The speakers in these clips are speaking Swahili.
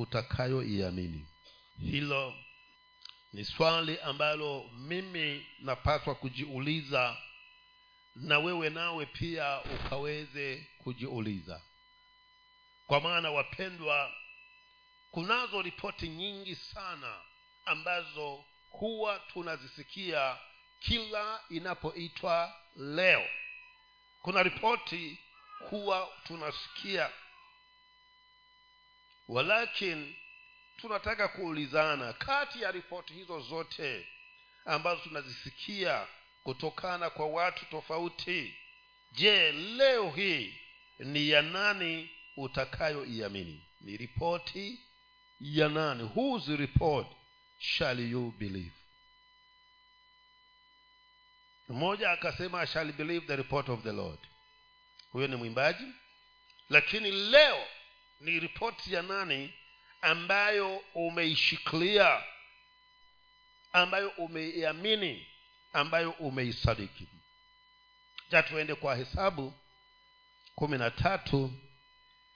utakayoiamini. Hilo ni swali ambalo mimi napaswa kujiuliza na wewe nawe pia ukaweze kujiuliza. Kwa maana wapendwa kunazo ripoti nyingi sana ambazo huwa tunazisikia kila inapoitwa leo. Kuna ripoti huwa tunasikia walakin tunataka kuulizana kati ya ripoti hizo zote ambazo tunazisikia kutokana kwa watu tofauti je leo hii ni ya nani utakayoiamini? Ni ripoti ya nani? Whose report? Shall you believe? Mmoja akasema shall believe the report of the lord? Huyo ni mwimbaji. Lakini leo ni ripoti ya nani ambayo umeishikilia ambayo umeiamini ambayo umeisadiki? Ja tuende kwa hesabu kumi na tatu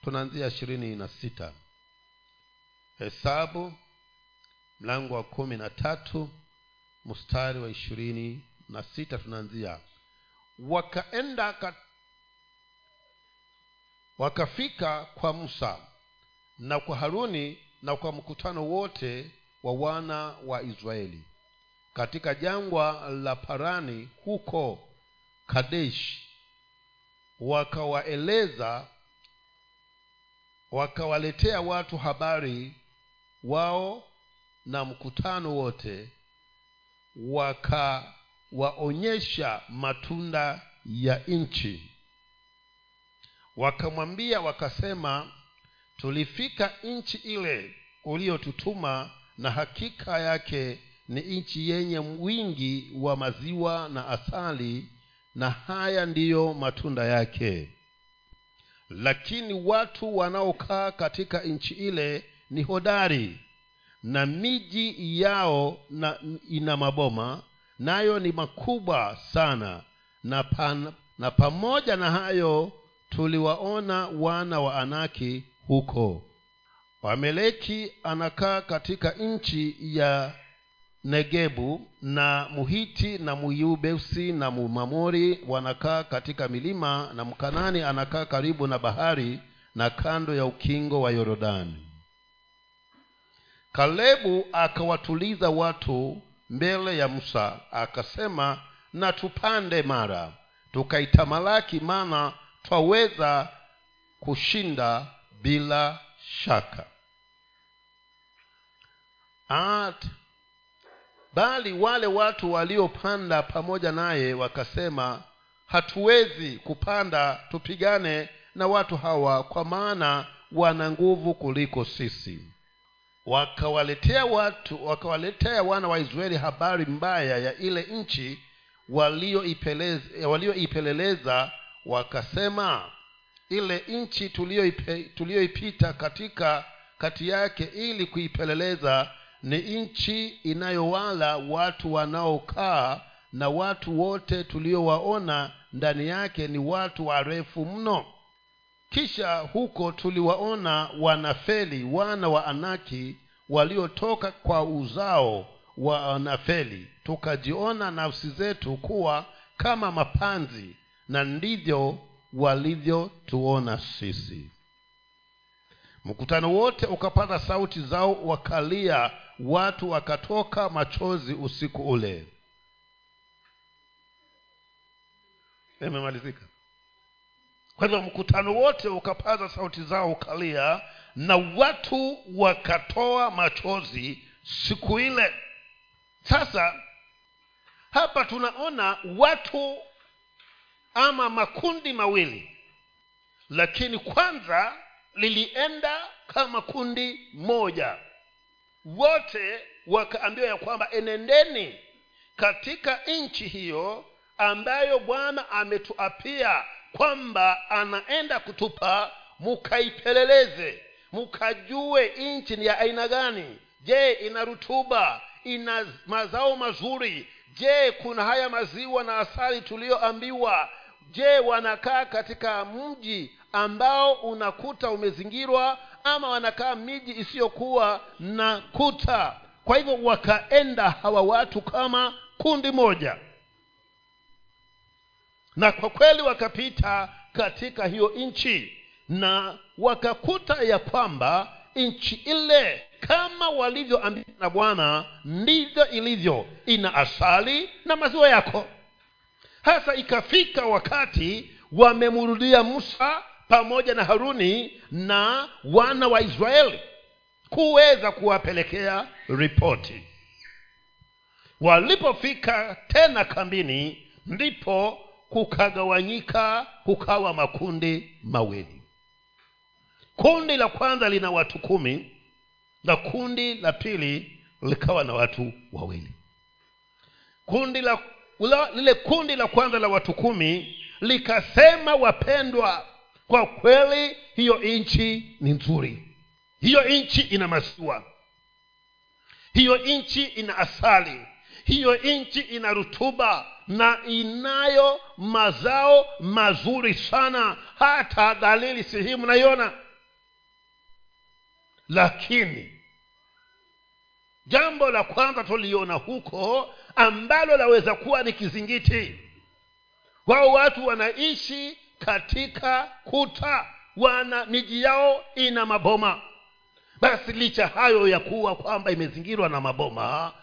tunaanzia ishirini na sita. Hesabu mlango wa kumi na tatu mstari wa ishirini na sita tunaanzia. Wakaenda kat... wakafika kwa musa na kwa haruni na kwa mkutano wote wa wana wa israeli katika jangwa la parani huko kadesh. Wakawaeleza wakawaletea watu habari wao na mkutano wote wakawaonyesha matunda ya nchi wakamwambia wakasema tulifika nchi ile uliyotutuma na hakika yake ni nchi yenye wingi wa maziwa na asali na haya ndiyo matunda yake. Lakini watu wanaokaa katika nchi ile ni hodari na miji yao na ina maboma nayo ni makubwa sana. Na, pan, na pamoja na hayo tuliwaona wana wa anaki huko. Wameleki anakaa katika nchi ya negebu na muhiti na muyubesi na mumamori wanakaa katika milima na mkanani anakaa karibu na bahari na kando ya ukingo wa yorodani. Kalebu akawatuliza watu mbele ya musa akasema na tupande mara tukaitamalaki maana twaweza kushinda bila shaka. At, bali wale watu waliopanda pamoja naye wakasema hatuwezi kupanda tupigane na watu hawa kwa maana wana nguvu kuliko sisi. Wakawaletea watu wakawaletea wana wa israeli habari mbaya ya ile nchi walioipeleleza walio wakasema ile nchi tuliyoipita katika kati yake ili kuipeleleza ni nchi inayowala watu wanaokaa na watu wote tuliowaona ndani yake ni watu warefu mno. Kisha huko tuliwaona wanafeli wana wa anaki waliotoka kwa uzao wa anafeli. Tukajiona nafsi zetu kuwa kama mapanzi na ndivyo walivyotuona sisi. Mkutano wote ukapata sauti zao wakalia watu wakatoka machozi usiku ule. Imemalizika kwa hivyo mkutano wote ukapaza sauti zao ukalia na watu wakatoa machozi siku ile. Sasa hapa tunaona watu ama makundi mawili lakini kwanza lilienda kama kundi moja. Wote wakaambiwa ya kwamba enendeni katika nchi hiyo ambayo bwana ametuapia kwamba anaenda kutupa mukaipeleleze mukajue nchi ni ya aina gani. Je ina rutuba? Ina mazao mazuri? Je kuna haya maziwa na asali tuliyoambiwa je wanakaa katika mji ambao unakuta umezingirwa ama wanakaa miji isiyokuwa na kuta? Kwa hivyo wakaenda hawa watu kama kundi moja. Na kwa kweli wakapita katika hiyo nchi na wakakuta ya kwamba nchi ile kama walivyoambiwa na bwana ndivyo ilivyo. Ina asali na maziwa yako hasa ikafika wakati wamemrudia musa pamoja na haruni na wana wa israeli kuweza kuwapelekea ripoti. Walipofika tena kambini ndipo kukagawanyika kukawa makundi mawili. Kundi la kwanza lina watu kumi na kundi la pili likawa na watu wawili. Kundi la lile kundi la kwanza la watu kumi likasema wapendwa kwa kweli hiyo nchi ni nzuri. Hiyo nchi ina masiwa. Hiyo nchi ina asali. Hiyo nchi ina rutuba na inayo mazao mazuri sana. Hata dalili sehemu naiona. Lakini jambo la kwanza tuliona huko ambalo laweza kuwa ni kizingiti. Wao watu wanaishi katika kuta wana miji yao ina maboma. Basi licha hayo ya kuwa kwamba imezingirwa na maboma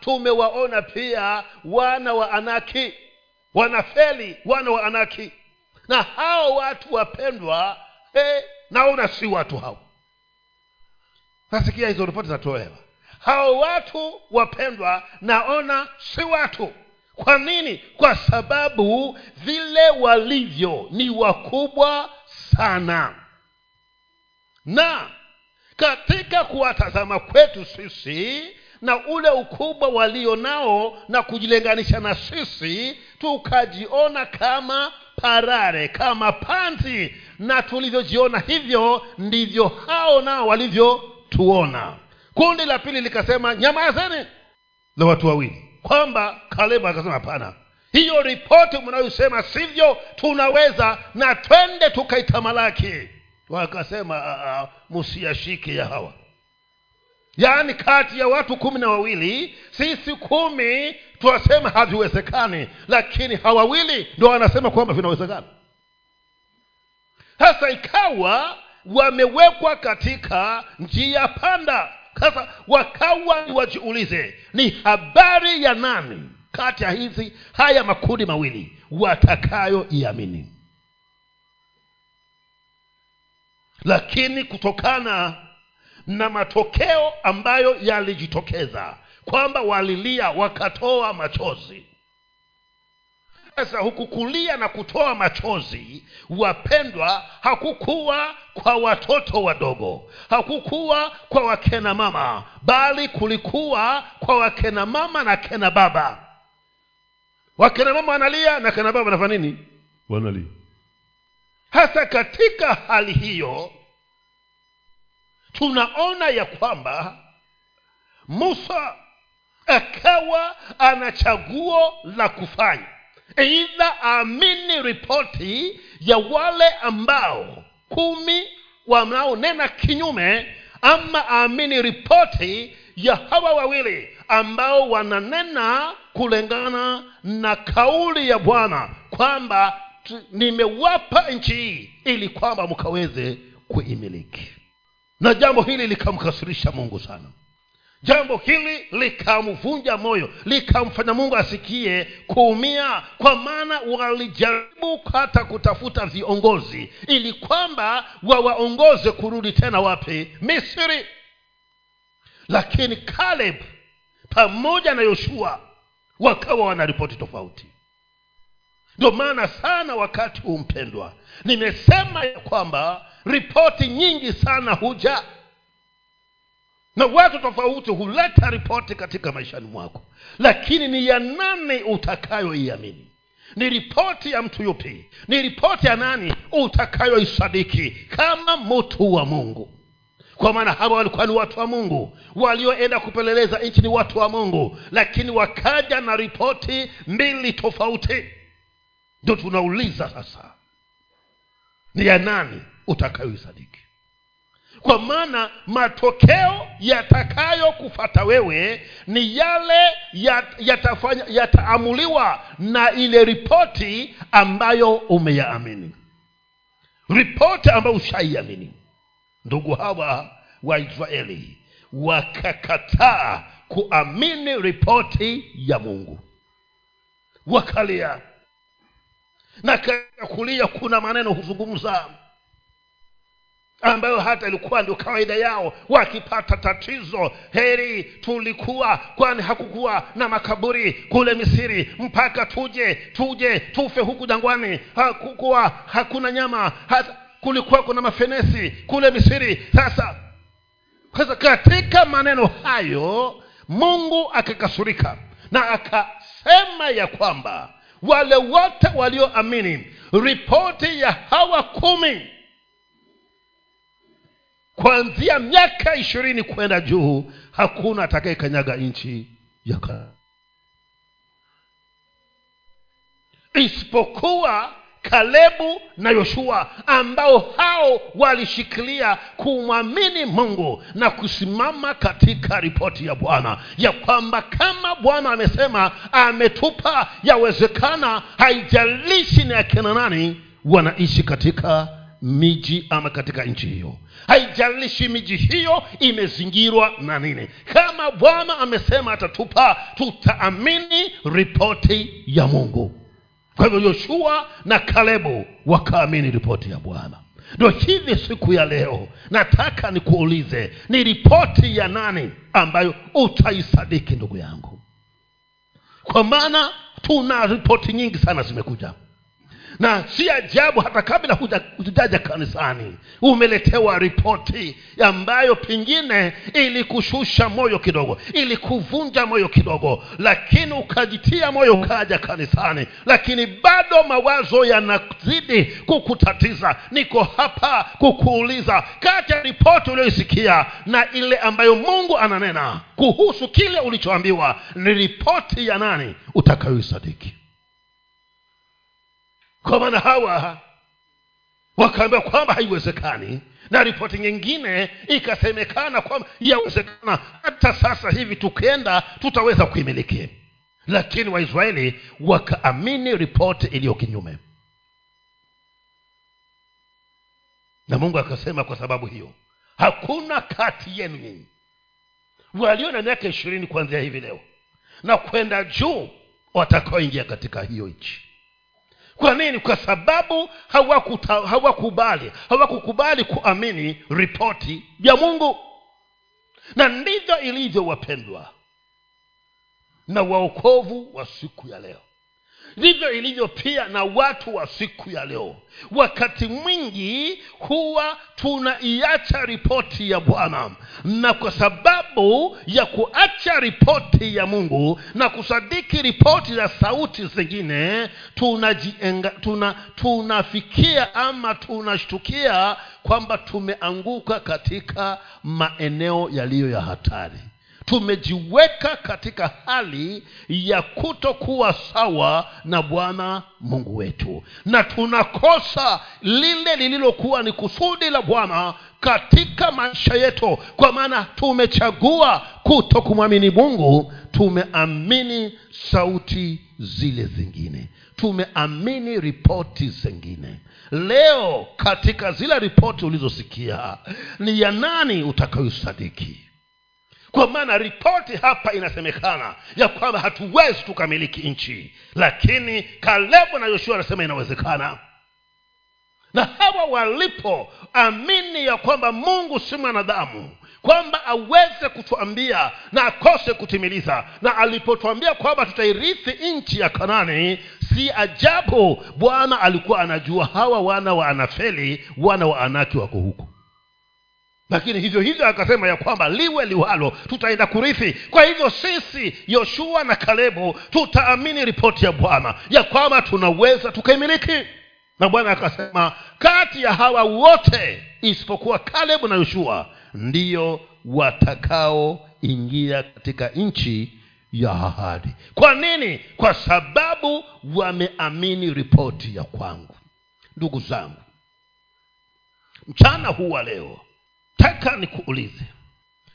tumewaona pia wana wa anaki. Wanafeli wana wa anaki. Na hao watu wapendwa hey, naona si watu hao. Nasikia hizo ripoti zinatolewa hao watu wapendwa naona si watu. Kwa nini? Kwa sababu vile walivyo ni wakubwa sana. Na katika kuwatazama kwetu sisi na ule ukubwa walio nao na kujilinganisha na sisi tukajiona kama parare kama panzi. Na tulivyojiona hivyo ndivyo hao nao walivyotuona kundi la pili likasema nyamazeni. La watu wawili. Kwamba kalebu akasema hapana. Hiyo ripoti mnayosema sivyo tunaweza na twende tukaitamalaki wakasema msiyashike ya hawa. Yaani kati ya watu kumi na wawili sisi kumi twasema haviwezekani lakini hawawili ndo wanasema kwamba vinawezekana. Sasa ikawa wamewekwa katika njia panda sasa wakawa wajiulize ni habari ya nani kati ya hizi haya makundi mawili watakayoiamini lakini kutokana na matokeo ambayo yalijitokeza kwamba walilia wakatoa machozi huku kulia na kutoa machozi. Wapendwa hakukuwa kwa watoto wadogo. Hakukuwa kwa wakena mama. Bali kulikuwa kwa wakena mama na kena baba. Wakena mama wanalia na kena baba wanafanya nini? Wanalia. Hasa katika hali hiyo tunaona ya kwamba musa akawa ana chaguo la kufanya eidha aamini ripoti ya wale ambao kumi wanaonena kinyume ama aamini ripoti ya hawa wawili ambao wananena kulingana na kauli ya bwana kwamba nimewapa nchi hii ili kwamba mkaweze kuimiliki. Na jambo hili likamkasirisha mungu sana jambo hili likamvunja moyo likamfanya mungu asikie kuumia kwa maana walijaribu hata kutafuta viongozi ili kwamba wawaongoze kurudi tena wapi? Misri. Lakini kaleb pamoja na yoshua wakawa wana ripoti tofauti. Ndio maana sana wakati huu mpendwa nimesema ya kwamba ripoti nyingi sana huja na watu tofauti huleta ripoti katika maishani mwako. Lakini ni ya nani utakayoiamini? Ni ripoti ya mtu yupi? Ni ripoti ya nani utakayoisadiki kama mtu wa mungu? Kwa maana hawa walikuwa ni watu wa mungu. Walioenda kupeleleza nchi ni watu wa mungu. Lakini wakaja na ripoti mbili tofauti. Ndio tunauliza sasa ni ya nani utakayoisadiki kwa maana matokeo yatakayokufata wewe ni yale yat- yatafanya yataamuliwa na ile ripoti ambayo umeyaamini. Ripoti ambayo ushaiamini. Ndugu hawa wa israeli wakakataa kuamini ripoti ya mungu. Wakalia. Na katika kuna maneno huzungumza ambayo hata ilikuwa ndio kawaida yao wakipata tatizo. Heri tulikuwa kwani hakukuwa na makaburi kule misiri mpaka tuje tuje tufe huku jangwani. Hakukuwa hakuna nyama kulikuwa kuna mafenesi kule misiri. Sasa sasa katika maneno hayo mungu akakasurika na akasema ya kwamba wale wote walioamini ripoti ya hawa kumi kuanzia miaka ishirini kwenda juu hakuna atakayekanyaga nchi ya Kanaani isipokuwa kalebu na yoshua ambao hao walishikilia kumwamini mungu na kusimama katika ripoti ya bwana ya kwamba kama bwana amesema ametupa yawezekana haijalishi ni akina nani wanaishi katika miji ama katika nchi hiyo. Haijalishi miji hiyo imezingirwa na nini. Kama bwana amesema atatupa tutaamini ripoti ya mungu. Kwa hivyo yoshua na kalebu wakaamini ripoti ya bwana. Ndo hivi siku ya leo nataka nikuulize ni ripoti ya nani ambayo utaisadiki ndugu yangu? Kwa maana tuna ripoti nyingi sana zimekuja na si ajabu hata kabla huja- hujaja kanisani umeletewa ripoti ambayo pengine ilikushusha moyo kidogo ilikuvunja moyo kidogo lakini ukajitia moyo ukaja kanisani. Lakini bado mawazo yanazidi kukutatiza. Niko hapa kukuuliza kati ya ripoti ulioisikia na ile ambayo mungu ananena kuhusu kile ulichoambiwa ni ripoti ya nani utakayoisadiki kwa maana hawa wakaambiwa kwamba haiwezekani. Na ripoti nyingine ikasemekana kwamba yawezekana hata sasa hivi tukienda tutaweza kuimiliki. Lakini waisraeli wakaamini ripoti iliyo kinyume. Na mungu akasema kwa sababu hiyo hakuna kati yenu nyinyi walio na miaka ishirini kuanzia hivi leo na kwenda juu watakaoingia katika hiyo nchi kwa nini? Kwa sababu hawakubali hawakukubali kuamini ripoti ya mungu. Na ndivyo ilivyo wapendwa na waokovu wa siku ya leo ndivyo ilivyo pia na watu wa siku ya leo. Wakati mwingi huwa tunaiacha ripoti ya bwana. Na kwa sababu ya kuacha ripoti ya mungu na kusadiki ripoti za sauti zingine tunajienga tuna tunafikia ama tunashtukia kwamba tumeanguka katika maeneo yaliyo ya hatari tumejiweka katika hali ya kutokuwa sawa na bwana mungu wetu. Na tunakosa lile lililokuwa ni kusudi la bwana katika maisha yetu. Kwa maana tumechagua kuto kumwamini mungu tumeamini sauti zile zingine. Tumeamini ripoti zingine. Leo katika zile ripoti ulizosikia ni ya nani utakayosadiki kwa maana ripoti hapa inasemekana ya kwamba hatuwezi tukamiliki nchi. Lakini kalebu na yoshua anasema inawezekana. Na hawa walipoamini ya kwamba mungu si mwanadamu. Kwamba aweze kutuambia na akose kutimiliza. Na alipotwambia kwamba tutairithi nchi ya kanani si ajabu bwana alikuwa anajua hawa wana wa anafeli wana wa anaki wako huku lakini hivyo hivyo akasema ya kwamba liwe liwalo tutaenda kurithi. Kwa hivyo sisi yoshua na kalebu tutaamini ripoti ya bwana ya kwamba tunaweza tukaimiliki. Na bwana akasema kati ya hawa wote isipokuwa kalebu na yoshua ndiyo watakaoingia katika nchi ya ahadi. Kwa nini? Kwa sababu wameamini ripoti ya kwangu. Ndugu zangu mchana huu wa leo taka nikuulize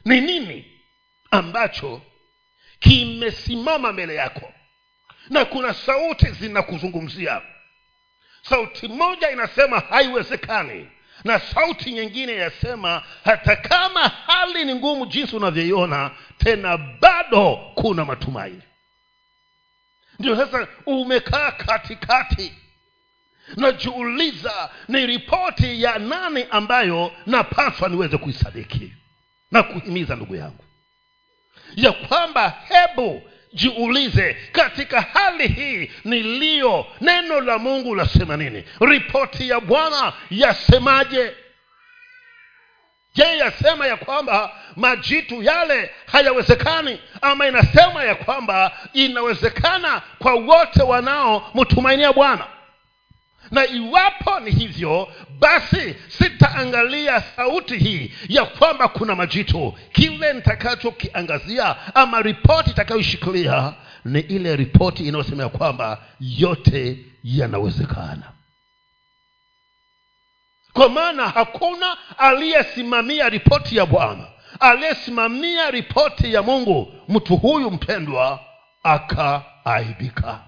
ni nini ambacho kimesimama mbele yako? Na kuna sauti zinakuzungumzia. Sauti moja inasema haiwezekani na sauti nyingine yasema hata kama hali ni ngumu jinsi unavyoiona tena bado kuna matumaini. Ndio sasa umekaa katikati najiuliza ni ripoti ya nani ambayo napaswa niweze kuisadiki na kuhimiza ndugu yangu. Ya kwamba hebu jiulize katika hali hii niliyo neno la mungu lasema nini? Ripoti ya bwana yasemaje? Je yasema ya kwamba majitu yale hayawezekani? Ama inasema ya kwamba inawezekana kwa wote wanaomtumainia bwana na iwapo ni hivyo basi sitaangalia sauti hii ya kwamba kuna majitu. Kile nitakachokiangazia ama ripoti itakayoshikilia ni ile ripoti inayosema ya kwamba yote yanawezekana. Kwa maana hakuna aliyesimamia ripoti ya bwana. Aliyesimamia ripoti ya mungu mtu huyu mpendwa akaaibika.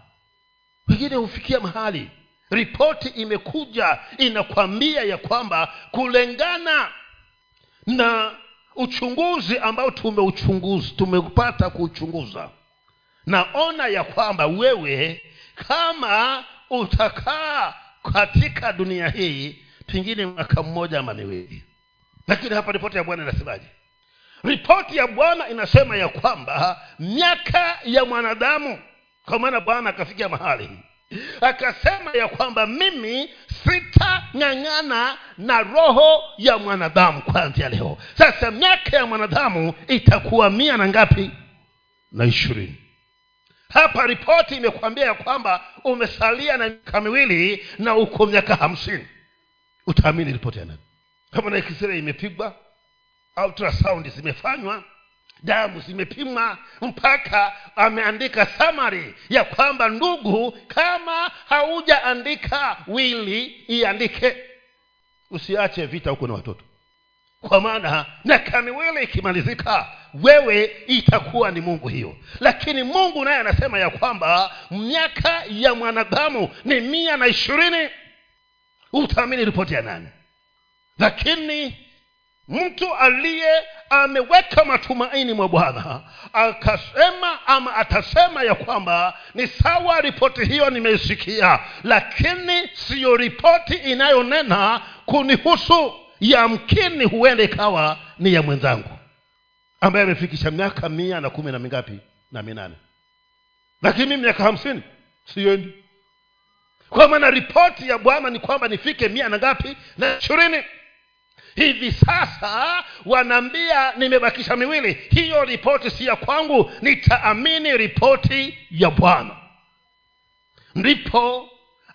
Wengine hufikia mahali ripoti imekuja inakwambia ya kwamba kulingana na uchunguzi ambao tumeuchunguza tumepata kuuchunguza naona ya kwamba wewe kama utakaa katika dunia hii pengine mwaka mmoja ama miwili. Lakini hapa ripoti ya bwana inasemaje? Ripoti ya bwana inasema ya kwamba miaka ya mwanadamu kwa maana bwana akafikia mahali akasema ya kwamba mimi sitang'ang'ana na roho ya mwanadamu kwanzia leo. Sasa miaka ya mwanadamu itakuwa mia na ngapi? Na ishirini. Hapa ripoti imekwambia ya kwamba umesalia na miaka miwili na uko miaka hamsini. Utaamini ripoti ya nani? Kama na x-ray imepigwa ultrasound zimefanywa damu zimepimwa. Mpaka ameandika samari ya kwamba ndugu kama haujaandika wili iandike. Usiache vita huko na watoto. Kwa maana miaka miwili ikimalizika wewe itakuwa ni mungu hiyo. Lakini mungu naye anasema ya kwamba miaka ya mwanadamu ni mia na ishirini. Utaamini ripoti ya nani? Lakini mtu aliye ameweka matumaini mwa bwana akasema ama atasema ya kwamba ni sawa ripoti hiyo nimeisikia lakini siyo ripoti inayonena kunihusu. Yamkini huenda ikawa ni ya mwenzangu ambaye amefikisha miaka mia na kumi na mingapi na minane. Lakini mii miaka hamsini siendi. Kwa maana ripoti ya bwana ni kwamba nifike mia na ngapi na ishirini hivi sasa wanaambia nimebakisha miwili. Hiyo ripoti si ya kwangu nitaamini ripoti ya bwana. Ndipo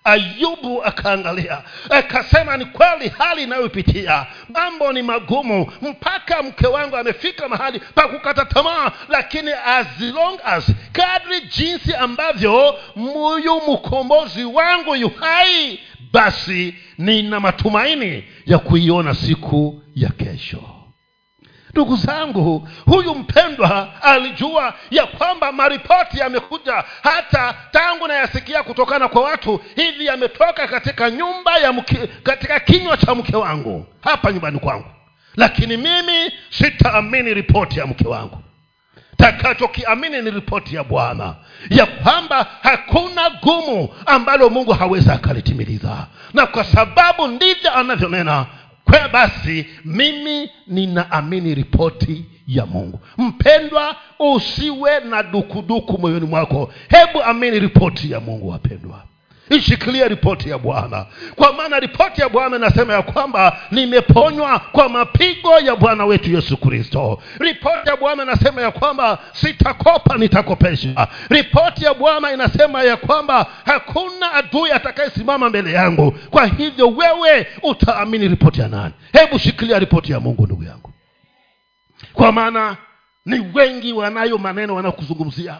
ayubu akaangalia akasema ni kweli hali inayopitia mambo ni magumu mpaka mke wangu amefika mahali pa kukata tamaa lakini as long as kadri jinsi ambavyo muyu mkombozi wangu yuhai basi nina matumaini ya kuiona siku ya kesho. Ndugu zangu huyu mpendwa alijua ya kwamba maripoti yamekuja hata tangu nayasikia kutokana kwa watu hivi yametoka katika nyumba ya mke, katika kinywa cha mke wangu hapa nyumbani kwangu. Lakini mimi sitaamini ripoti ya mke wangu takachokiamini ni ripoti ya bwana ya kwamba hakuna gumu ambalo mungu hawezi akalitimiliza. Na kwa sababu ndivyo anavyonena kwe basi mimi ninaamini ripoti ya mungu. Mpendwa usiwe na dukuduku moyoni mwako. Hebu amini ripoti ya mungu wapendwa ishikilie ripoti ya bwana. Kwa maana ripoti ya bwana inasema ya kwamba nimeponywa kwa mapigo ya bwana wetu yesu kristo. Ripoti ya bwana inasema ya kwamba sitakopa nitakopesha. Ripoti ya bwana inasema ya kwamba hakuna adui atakayesimama mbele yangu. Kwa hivyo wewe utaamini ripoti ya nani? Hebu shikilia ripoti ya mungu ndugu yangu. Kwa maana ni wengi wanayo maneno wanakuzungumzia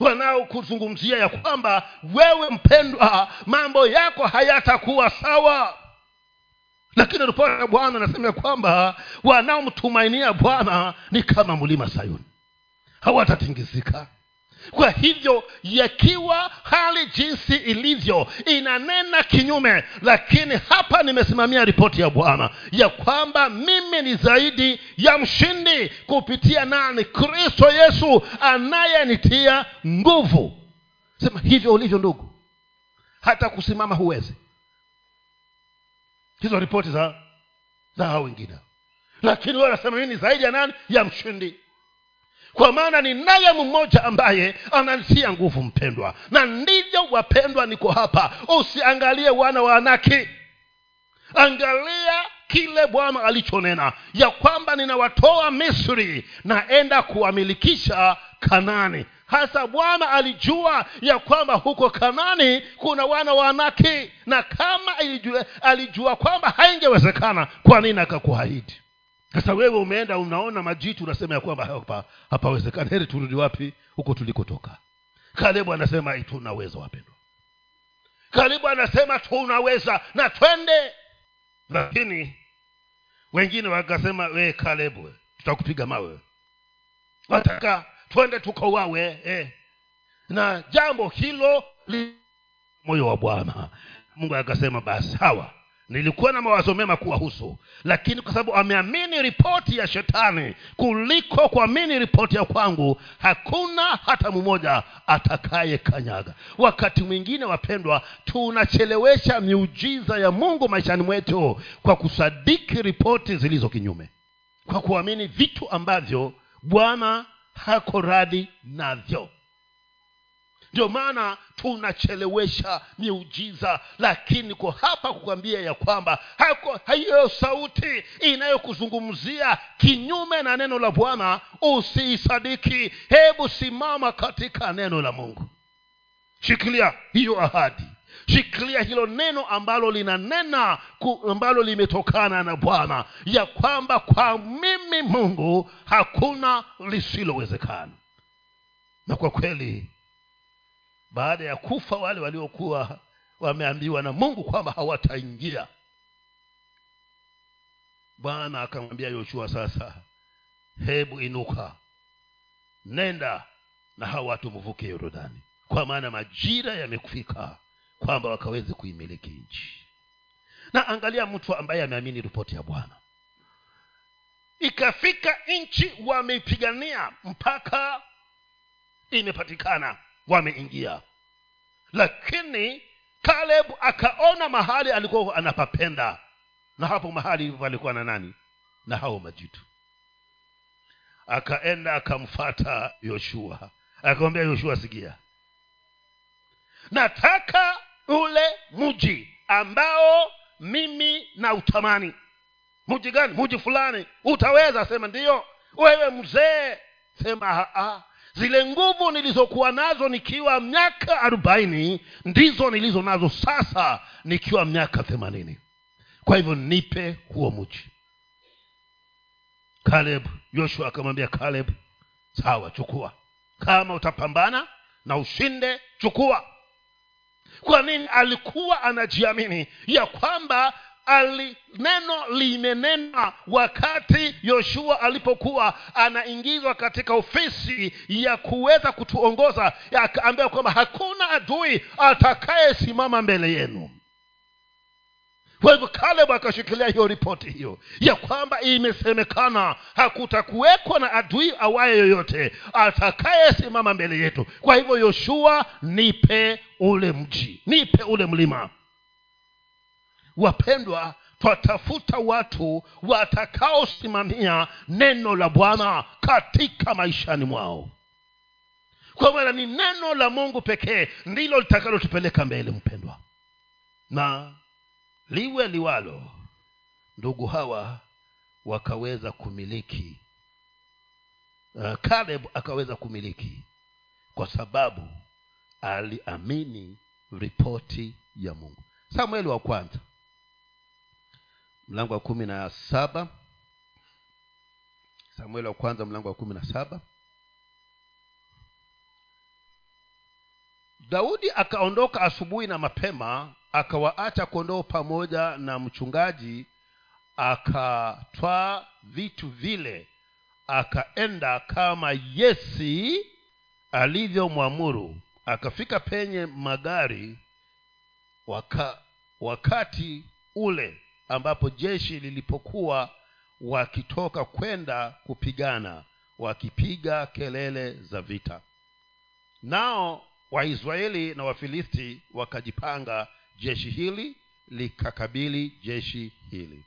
wanaokuzungumzia ya kwamba wewe mpendwa mambo yako hayatakuwa sawa. Lakini ripoti ya bwana anasema ya kwamba wanaomtumainia bwana ni kama mlima sayuni. Hawatatingizika kwa hivyo yakiwa hali jinsi ilivyo inanena kinyume lakini hapa nimesimamia ripoti ya bwana ya kwamba mimi ni zaidi ya mshindi kupitia nani? Kristo yesu anayenitia nguvu. Sema hivyo ulivyo ndugu. Hata kusimama huwezi. Hizo ripoti za za hao wengine. Lakini wewe anasema mimi ni zaidi ya nani? Ya mshindi kwa maana ni naye mmoja ambaye ananitia nguvu mpendwa. Na ndivyo wapendwa niko hapa. Usiangalie wana wa anaki. Angalia kile bwana alichonena ya kwamba ninawatoa misri naenda kuwamilikisha kanani. Hasa bwana alijua ya kwamba huko kanani kuna wana wa anaki na kama ilijua, alijua kwamba haingewezekana kwa nini akakuahidi sasa wewe umeenda unaona majitu unasema ya kwamba hapa hapawezekani. Heri turudi wapi? Huko tulikotoka. Kalebu anasema tunaweza wapendwa. Karibu anasema tunaweza na twende. Lakini wengine wakasema we kalebu tutakupiga mawe. Wataka twende tukowawe eh. na jambo hilo moyo wa bwana. Mungu akasema basi hawa nilikuwa na mawazo mema kuwahusu lakini kwa sababu ameamini ripoti ya shetani kuliko kuamini ripoti ya kwangu hakuna hata mmoja atakaye kanyaga wakati mwingine wapendwa tunachelewesha miujiza ya mungu maishani mwetu kwa kusadiki ripoti zilizo kinyume kwa kuamini vitu ambavyo bwana hako radhi navyo ndio maana tunachelewesha miujiza lakini ko hapa kukwambia ya kwamba hako hiyo sauti inayokuzungumzia kinyume na neno la bwana usiisadiki. Hebu simama katika neno la mungu. Shikilia hiyo ahadi. Shikilia hilo neno ambalo linanena ambalo limetokana na bwana ya kwamba kwa mimi mungu hakuna lisilowezekana. Na kwa kweli baada ya kufa wale waliokuwa wameambiwa na mungu kwamba hawataingia. Bwana akamwambia yoshua sasa hebu inuka nenda na hawa watu mvuke yorodani kwa maana majira yamekufika kwamba wakaweze kuimiliki nchi. Na angalia mtu ambaye ameamini ripoti ya bwana. Ikafika nchi wameipigania mpaka imepatikana wameingia. Lakini kaleb akaona mahali alikuwa anapapenda. Na hapo mahali palikuwa na nani? Na hao majitu. Akaenda akamfata yoshua. Akamwambia yoshua sikia. Nataka ule mji ambao mimi na utamani mji gani? Mji fulani. Utaweza sema ndiyo wewe mzee sema zile nguvu nilizokuwa nazo nikiwa miaka arobaini ndizo nilizo nazo sasa nikiwa miaka themanini. Kwa hivyo nipe huo mji kaleb yoshua akamwambia kaleb sawa chukua. Kama utapambana na ushinde chukua. Kwa nini alikuwa anajiamini? Ya kwamba ali neno limenena wakati yoshua alipokuwa anaingizwa katika ofisi ya kuweza kutuongoza akaambia kwamba hakuna adui atakayesimama mbele yenu. Kwa hivyo kaleb akashikilia hiyo ripoti hiyo ya kwamba imesemekana hakutakuwekwa na adui awaye yoyote atakayesimama mbele yetu. Kwa hivyo yoshua nipe ule mji nipe ule mlima wapendwa twatafuta watu watakaosimamia neno la bwana katika maishani mwao. Kwa maana ni neno la mungu pekee ndilo litakalotupeleka mbele mpendwa. Na liwe liwalo ndugu hawa wakaweza kumiliki uh, kaleb akaweza kumiliki kwa sababu aliamini ripoti ya mungu. Samueli wa kwanza mlango wa kumi na saba. Samueli wa kwanza mlango wa kumi na saba. Daudi akaondoka asubuhi na mapema akawaacha kondoo pamoja na mchungaji akatwaa vitu vile akaenda kama yesi alivyomwamuru. Akafika penye magari waka, wakati ule ambapo jeshi lilipokuwa wakitoka kwenda kupigana wakipiga kelele za vita. Nao waisraeli na wafilisti wakajipanga jeshi hili likakabili jeshi hili.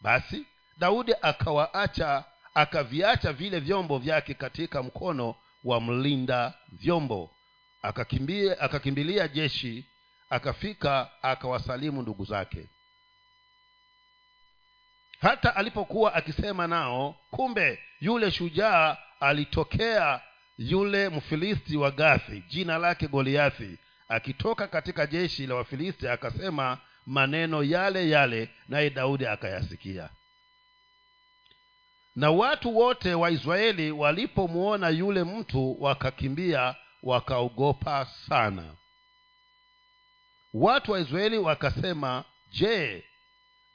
Basi daudi akawaacha akaviacha vile vyombo vyake katika mkono wa mlinda vyombo. Akakimbilia jeshi akafika akawasalimu ndugu zake hata alipokuwa akisema nao kumbe yule shujaa alitokea yule mfilisti wa gathi jina lake goliathi. Akitoka katika jeshi la wafilisti akasema maneno yale yale naye daudi akayasikia. Na watu wote wa israeli walipomwona yule mtu wakakimbia wakaogopa sana. Watu wa israeli wakasema je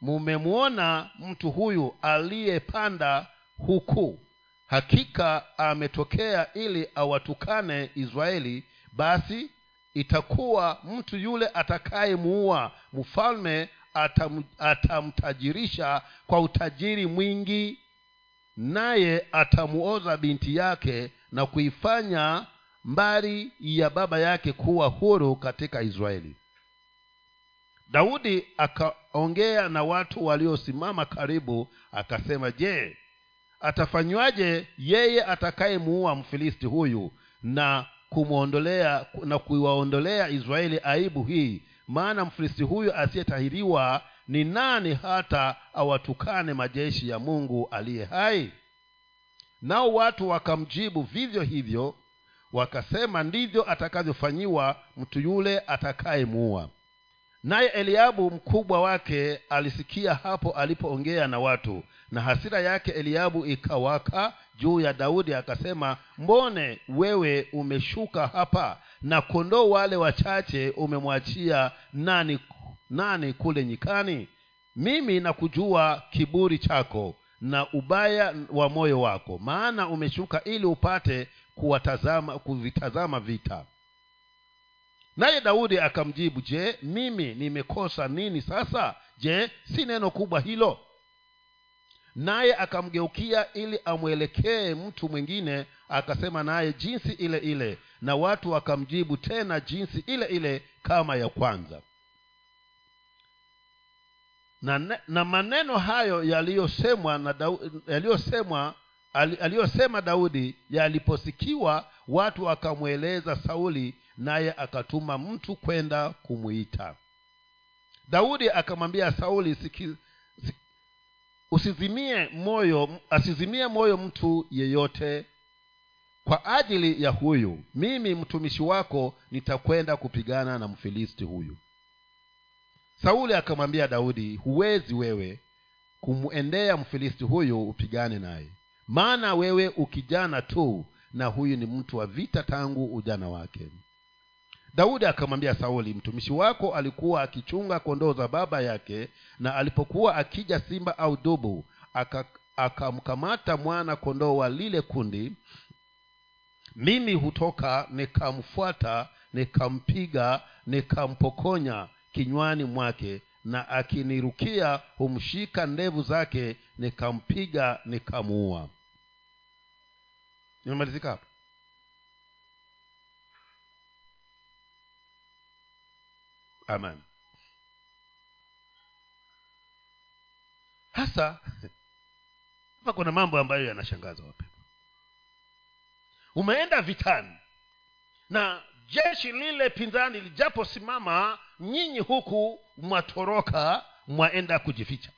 mumemwona mtu huyu aliyepanda huku. Hakika ametokea ili awatukane israeli basi itakuwa mtu yule atakayemuua. Mfalme atam, atamtajirisha kwa utajiri mwingi naye atamuoza binti yake na kuifanya mbari ya baba yake kuwa huru katika israeli. Daudi akaongea na watu waliosimama karibu akasema je atafanywaje yeye atakayemuua mfilisti huyu na kumwondolea na kuwaondolea israeli aibu hii? Maana mfilisti huyu asiyetahiriwa ni nani hata awatukane majeshi ya mungu aliye hai? Nao watu wakamjibu vivyo hivyo wakasema ndivyo atakavyofanyiwa mtu yule atakayemuua naye eliabu mkubwa wake alisikia hapo alipoongea na watu na hasira yake eliabu ikawaka juu ya daudi akasema mbone wewe umeshuka hapa na kondoo wale wachache umemwachia nani nani kule nyikani? Mimi nakujua kiburi chako na ubaya wa moyo wako maana umeshuka ili upate kuwatazama kuvitazama vita naye daudi akamjibu je mimi nimekosa nini sasa? Je si neno kubwa hilo? Naye akamgeukia ili amwelekee mtu mwingine akasema naye jinsi ile ile. Na watu wakamjibu tena jinsi ile ile kama ya kwanza. Na, na maneno hayo yaliyosemwa yaliyosemwa aliyosema daudi yaliposikiwa watu wakamweleza sauli naye akatuma mtu kwenda kumwita daudi akamwambia sauli siki, siki, usizimie moyo asizimie moyo mtu yeyote kwa ajili ya huyu. Mimi mtumishi wako nitakwenda kupigana na mfilisti huyu. Sauli akamwambia daudi huwezi wewe kumwendea mfilisti huyu upigane naye. Maana wewe ukijana tu na huyu ni mtu wa vita tangu ujana wake daudi akamwambia sauli mtumishi wako alikuwa akichunga kondoo za baba yake na alipokuwa akija simba au dubu akamkamata aka mwana kondoo wa lile kundi mimi hutoka nikamfuata nikampiga nikampokonya kinywani mwake na akinirukia humshika ndevu zake nikampiga nikamuua. Nimemalizika hapo amen. Hasa hapa kuna mambo ambayo yanashangaza wapendwa umeenda vitani na jeshi lile pinzani lijaposimama nyinyi huku mwatoroka mwaenda kujificha.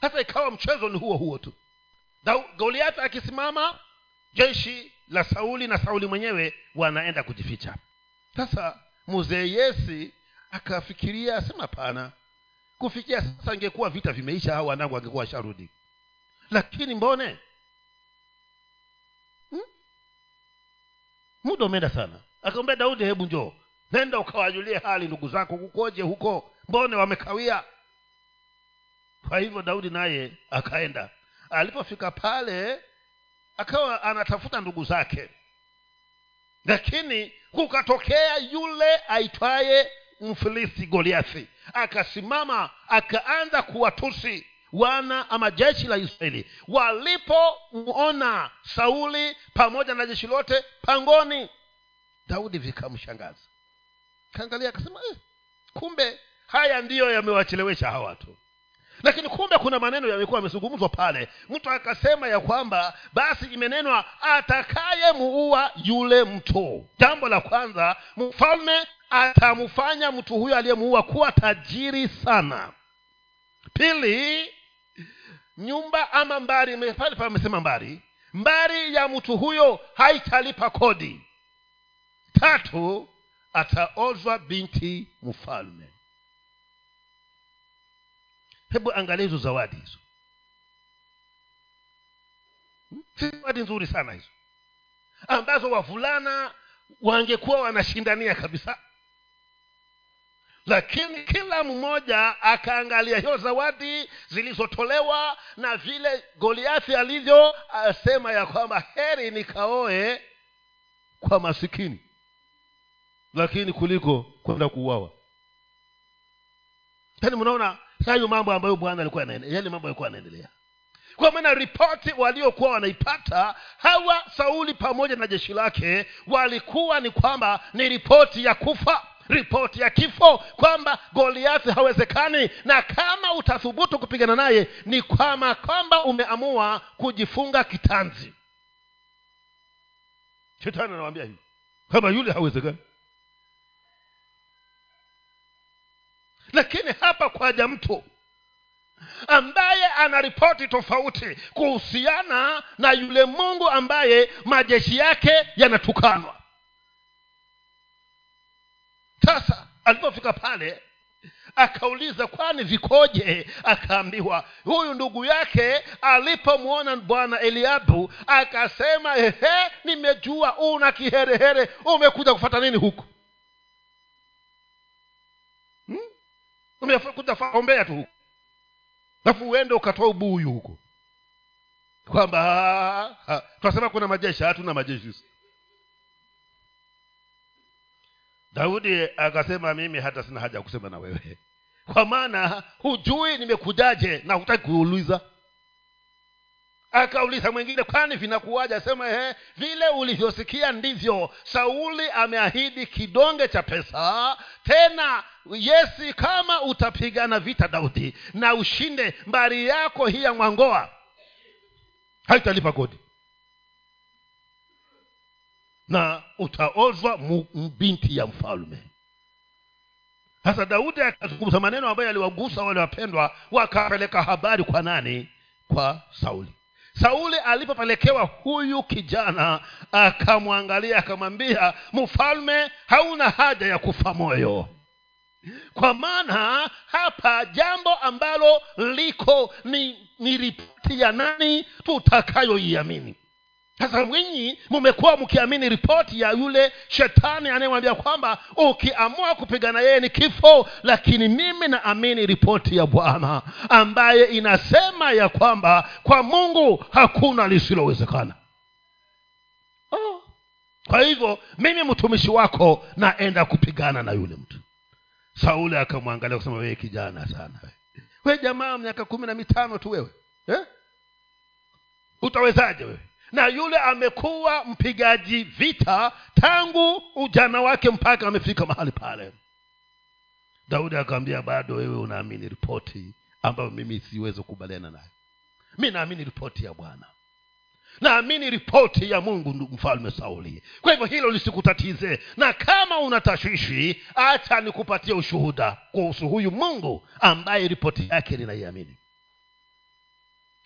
Hasa ikawa mchezo ni huo huo tu. Goliathi akisimama jeshi la sauli na sauli mwenyewe wanaenda kujificha. Sasa mzee yesi akafikiria asema pana kufikia sasa ingekuwa vita vimeisha au wanangu angekuwa washarudi. Lakini mbone? Hmm? muda umeenda sana. Akamwambia daudi hebu njoo. Nenda ukawajulie hali ndugu zako kukoje huko? Mbone wamekawia? Kwa hivyo daudi naye akaenda. Alipofika pale akawa anatafuta ndugu zake lakini kukatokea yule aitwaye mfilisti goliathi akasimama akaanza kuwatusi wana ama jeshi la israeli. Walipomwona sauli pamoja na jeshi lote pangoni daudi vikamshangaza. Kaangalia akasema eh, kumbe haya ndiyo yamewachelewesha hawa watu lakini kumbe kuna maneno yamekuwa yamezungumzwa pale. Mtu akasema ya kwamba basi imenenwa atakayemuua yule mtu. Jambo la kwanza mfalme atamfanya mtu huyo aliyemuua kuwa tajiri sana. Pili nyumba ama mbari pale pale amesema mbari. Mbari ya mtu huyo haitalipa kodi. Tatu ataozwa binti mfalme hebu angalia hizo zawadi hizo. Si zawadi nzuri sana hizo. Ambazo wavulana wangekuwa wanashindania kabisa. Lakini kila mmoja akaangalia hiyo zawadi zilizotolewa na vile goliathi alivyo asema ya kwamba heri nikaoe kwa masikini. Lakini kuliko kwenda kuuawa. Yaani mnaona hayo mambo ambayo bwana alikuwa yale mambo alikuwa anaendelea. Kwa maana ripoti waliokuwa wanaipata hawa sauli pamoja na jeshi lake walikuwa ni kwamba ni ripoti ya kufa ripoti ya kifo kwamba goliathi hawezekani na kama utathubutu kupigana naye ni kwama kwamba umeamua kujifunga kitanzi. Shetani anawambia hivi kama yule hawezekani lakini hapa kwaja mtu ambaye ana ripoti tofauti kuhusiana na yule mungu ambaye majeshi yake yanatukanwa. Sasa alipofika pale akauliza kwani vikoje? Akaambiwa huyu ndugu yake alipomwona bwana eliabu akasema ehe nimejua una kiherehere umekuja kufata nini huku hmm? Umekuja tu huko. Alafu uende ukatoa ubuyu huko. Kwamba tunasema kuna majeshi hatuna majeshi. Daudi akasema mimi hata sina haja ya kusema na wewe. Kwa maana hujui nimekujaje na hutaki kuuliza akauliza mwingine kwani vinakuwaja asema ehe vile ulivyosikia ndivyo. Sauli ameahidi kidonge cha pesa tena yesi kama utapigana vita daudi na ushinde mbari yako hii ya mwangoa haitalipa kodi. Na utaozwa binti ya mfalme. Sasa daudi akazungumza maneno ambayo yaliwagusa wale wapendwa wakapeleka habari kwa nani? Kwa sauli sauli alipopelekewa huyu kijana akamwangalia akamwambia mfalme hauna haja ya kufa moyo. Kwa maana hapa jambo ambalo liko ni, ni ripoti ya nani tutakayoiamini sasa mwinyi mumekuwa mkiamini ripoti ya yule shetani anayemwambia kwamba ukiamua kupigana yeye ni kifo lakini mimi naamini ripoti ya bwana ambaye inasema ya kwamba kwa mungu hakuna lisilowezekana oh. kwa hivyo mimi mtumishi wako naenda kupigana na yule mtu sauli akamwangalia kusema wee kijana sana we jamaa miaka kumi na mitano tu wewe eh? utawezaje wewe na yule amekuwa mpigaji vita tangu ujana wake mpaka amefika mahali pale. Daudi akawambia bado wewe unaamini ripoti ambayo mimi siwezi kukubaliana nayo? Mi naamini ripoti ya bwana. Naamini ripoti ya mungu mfalme sauli. Kwa hivyo hilo lisikutatize. Na kama una tashwishi acha nikupatie ushuhuda kuhusu huyu mungu ambaye ripoti yake ninaiamini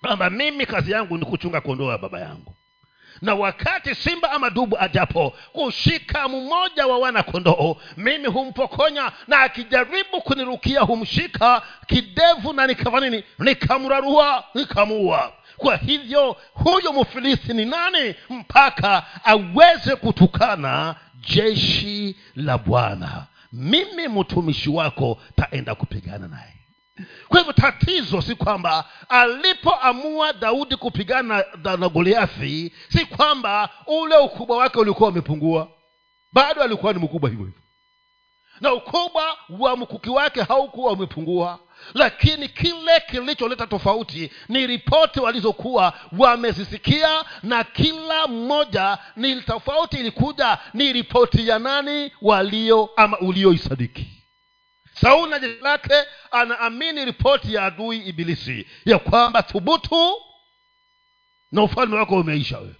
kwamba mimi kazi yangu ni kuchunga kondoo ya baba yangu. Na wakati simba ama dubu ajapo kushika mmoja wa wana kondoo mimi humpokonya na akijaribu kunirukia humshika kidevu na nikafanya nini? Nikamrarua nikamuua. Kwa hivyo huyo mfilisi ni nani mpaka aweze kutukana jeshi la bwana? Mimi mtumishi wako taenda kupigana naye kwa hivyo tatizo si kwamba alipoamua daudi kupigana na, na goliathi si kwamba ule ukubwa wake ulikuwa umepungua. Bado alikuwa ni mkubwa hivyo hivyo. Na ukubwa wa mkuki wake haukuwa umepungua lakini kile kilicholeta tofauti ni ripoti walizokuwa wamezisikia na kila mmoja ni tofauti ilikuja ni ripoti ya nani walio ama ulioisadiki sauli na jeshi lake anaamini ripoti ya adui ibilisi ya kwamba thubutu na ufalme wako umeisha wewe.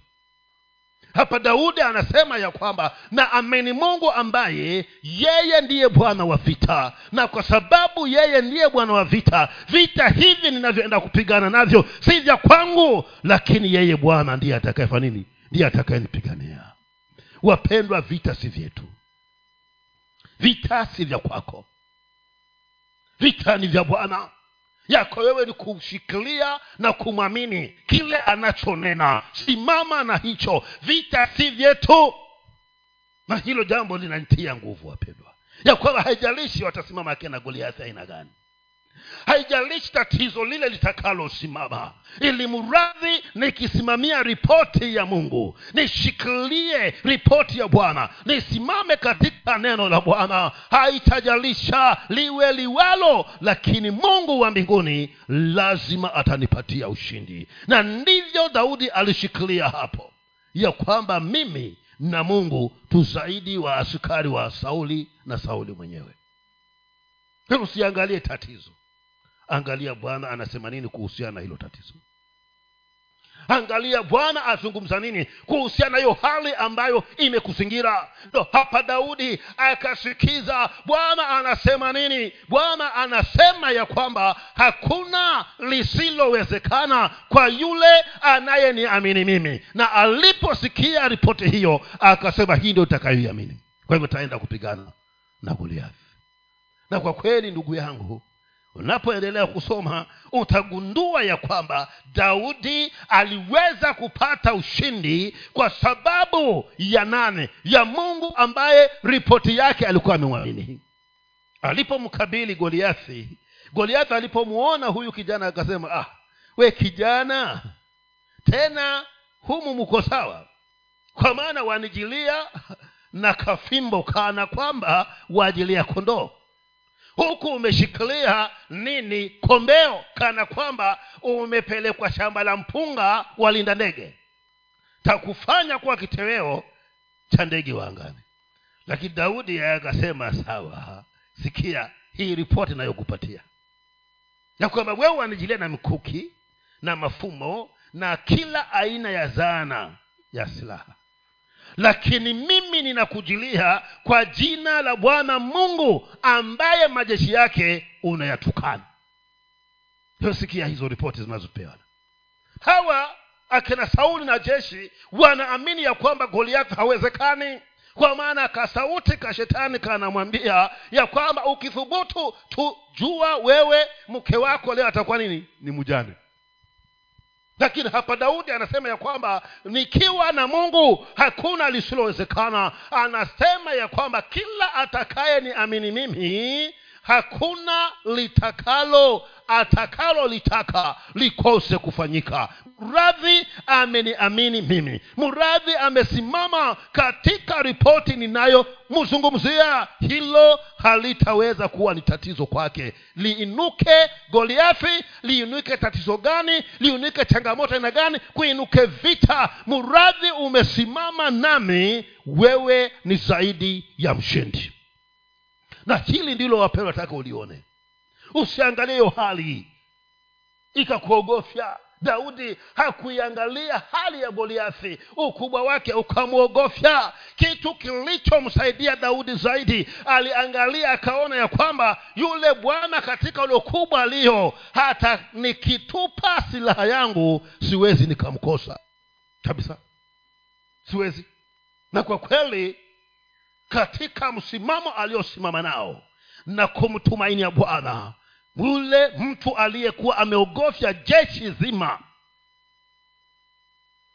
Hapa daudi anasema ya kwamba na amini mungu ambaye yeye ndiye bwana wa vita na kwa sababu yeye ndiye bwana wa vita vita hivi ninavyoenda kupigana navyo si vya kwangu lakini yeye bwana ndiye atakayefa nini? Ndiye atakayenipigania. Wapendwa vita si vyetu. Vita si vya kwako vita ni vya bwana. Yako wewe ni kumshikilia na kumwamini. Kile anachonena simama na hicho. Vita si vyetu. Na hilo jambo linanitia nguvu wapendwa. Ya kwamba haijalishi watasimama akina goliathi aina gani haijalishi tatizo lile litakalosimama. Ili mradhi nikisimamia ripoti ya mungu nishikilie ripoti ya bwana nisimame katika neno la bwana. Haitajalisha liwe liwalo lakini mungu wa mbinguni lazima atanipatia ushindi. Na ndivyo daudi alishikilia hapo ya kwamba mimi na mungu tu zaidi wa askari wa sauli na sauli mwenyewe. Usiangalie tatizo angalia bwana anasema nini kuhusiana na hilo tatizo. Angalia bwana azungumza nini kuhusiana na hiyo hali ambayo imekuzingira. Ndo hapa daudi akasikiza bwana anasema nini? Bwana anasema ya kwamba hakuna lisilowezekana kwa yule anayeniamini mimi. Na aliposikia ripoti hiyo akasema hii ndio itakayoiamini kwa hivyo taenda kupigana na goliathi na kwa kweli ndugu yangu unapoendelea kusoma utagundua ya kwamba daudi aliweza kupata ushindi kwa sababu ya nane ya mungu ambaye ripoti yake alikuwa amemwamini. Alipomkabili goliathi goliathi alipomwona huyu kijana akasema ah we kijana tena humu mko sawa. Kwa maana wanijilia na kafimbo kana kwamba waajilia kondoo huku umeshikilia nini? Kombeo kana kwamba umepelekwa shamba la mpunga walinda ndege. Takufanya kuwa kiteweo cha ndege wa angani. Lakini daudi akasema sawa sikia hii ripoti inayokupatia. Ya kwamba wewe wanijilia na mikuki na mafumo na kila aina ya zana ya silaha lakini mimi ninakujilia kwa jina la bwana mungu ambaye majeshi yake unayatukana. Sikia hizo ripoti zinazopeana. Hawa akina sauli na jeshi wanaamini ya kwamba goliathi hawezekani. Kwa maana kasauti ka shetani kanamwambia ya kwamba ukithubutu tujua wewe mke wako leo atakuwa nini? Ni mjane lakini hapa daudi anasema ya kwamba nikiwa na mungu hakuna lisilowezekana. Anasema ya kwamba kila atakaye ni amini mimi hakuna litakalo atakalolitaka likose kufanyika. Mradhi ameniamini mimi. Mradhi amesimama katika ripoti ninayomzungumzia hilo halitaweza kuwa ni tatizo kwake. Liinuke goliathi liinuke tatizo gani liinuke changamoto aina gani kuinuke vita. Mradhi umesimama nami wewe ni zaidi ya mshindi na hili ndilo wapendwa nataka ulione. Usiangalie hali. Ikakuogofya. Daudi hakuiangalia hali ya goliathi. Ukubwa wake ukamwogofya. Kitu kilichomsaidia daudi zaidi aliangalia akaona ya kwamba yule bwana katika uliokubwa aliyo hata nikitupa silaha yangu siwezi nikamkosa. Kabisa. Siwezi. Na kwa kweli katika msimamo aliosimama nao na kumtumainia bwana. Yule mtu aliyekuwa ameogofya jeshi zima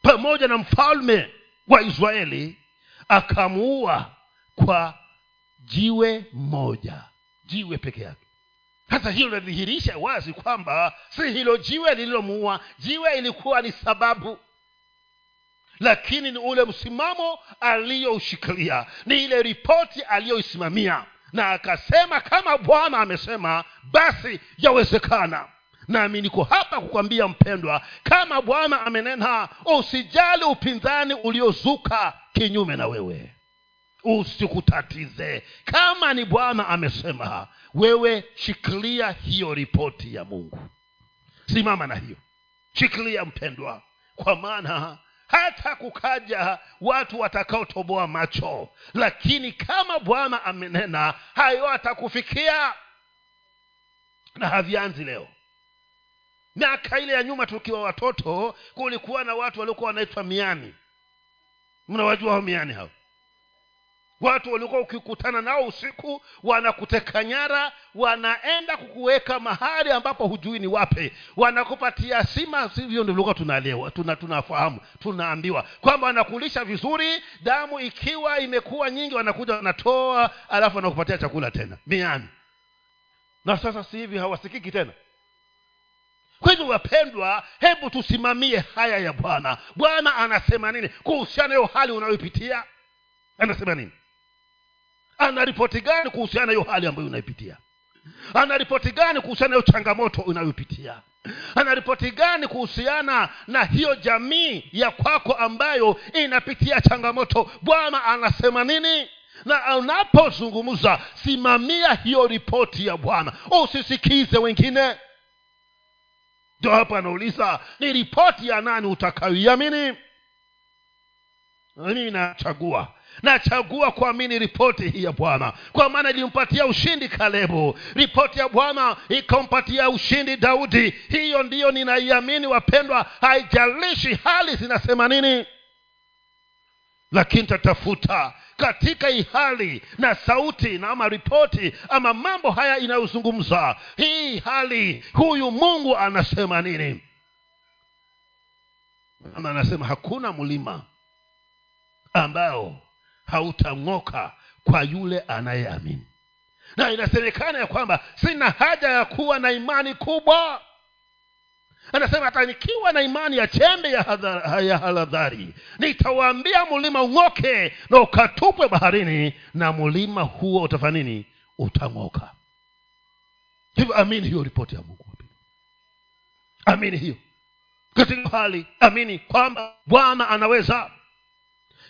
pamoja na mfalme wa israeli akamuua kwa jiwe moja jiwe peke yake. Sasa hilo linadhihirisha wazi kwamba si hilo jiwe lililomuua. Jiwe ilikuwa ni sababu lakini ni ule msimamo aliyoushikilia ni ile ripoti aliyoisimamia. Na akasema kama bwana amesema basi yawezekana. Nami niko hapa kukwambia mpendwa kama bwana amenena usijali upinzani uliozuka kinyume na wewe. Usikutatize. Kama ni bwana amesema wewe shikilia hiyo ripoti ya mungu. Simama na hiyo. Shikilia mpendwa kwa maana hata kukaja watu watakaotoboa macho. Lakini kama bwana amenena hayo atakufikia. Na havianzi leo. Miaka ile ya nyuma tukiwa watoto kulikuwa na watu waliokuwa wanaitwa miani mnawajua hao miani hao watu waliokuwa ukikutana nao usiku wanakuteka nyara wanaenda kukuweka mahali ambapo hujui ni wape wanakupatia sima hivyo ndivyokuwa tunalewa tuna tunafahamu tunaambiwa. Kwamba wanakulisha vizuri damu ikiwa imekuwa nyingi wanakuja wanatoa alafu wanakupatia chakula tena. Miani. Na sasa si hivi hawasikiki tena? Kwa wapendwa hebu tusimamie haya ya bwana. Bwana anasema nini kuhusiana hiyo hali unayoipitia? Anasema nini ana ripoti gani kuhusiana na hiyo hali ambayo unaipitia? Ana ripoti gani kuhusiana na hiyo changamoto unayopitia? Ana ripoti gani kuhusiana na hiyo jamii ya kwako ambayo inapitia changamoto? Bwana anasema nini? Na unapozungumza simamia hiyo ripoti ya bwana. Usisikize wengine. Ndio hapa anauliza ni ripoti ya nani utakayoiamini? Mimi nachagua nachagua kuamini ripoti hii ya bwana. Kwa maana ilimpatia ushindi kalebu. Ripoti ya bwana ikampatia ushindi daudi. Hiyo ndiyo ninaiamini wapendwa. Haijalishi hali zinasema nini. Lakini tatafuta katika hii hali na sauti na ama ripoti ama mambo haya inayozungumza. Hii hali huyu mungu anasema nini? Ama anasema hakuna mlima ambao hautang'oka kwa yule anayeamini. Na inasemekana ya kwamba sina haja ya kuwa na imani kubwa. Anasema hata nikiwa na imani ya chembe ya, hadha, haladhari nitawaambia mlima ung'oke na ukatupwe baharini na mlima huo utafanya nini? Utang'oka. Hivyo amini hiyo ripoti ya mungu amini hiyo. Katika hali amini kwamba bwana anaweza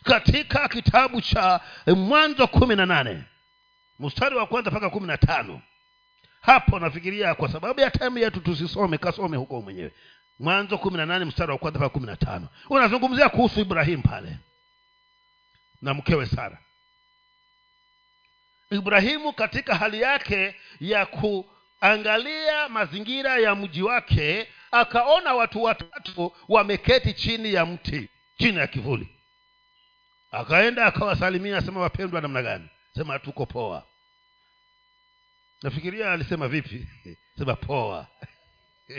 katika kitabu cha mwanzo kumi na nane mstari wa kwanza mpaka kumi na tano. Hapo nafikiria kwa sababu ya taimu yetu tusisome kasome huko mwenyewe. Mwanzo kumi na nane mstari wa kwanza mpaka kumi na tano. Unazungumzia kuhusu ibrahimu pale na mkewe sara. Ibrahimu katika hali yake ya kuangalia mazingira ya mji wake akaona watu watatu wameketi chini ya mti chini ya kivuli akaenda akawasalimia asema wapendwa namna gani? Sema tuko poa. Nafikiria alisema vipi? Sema poa.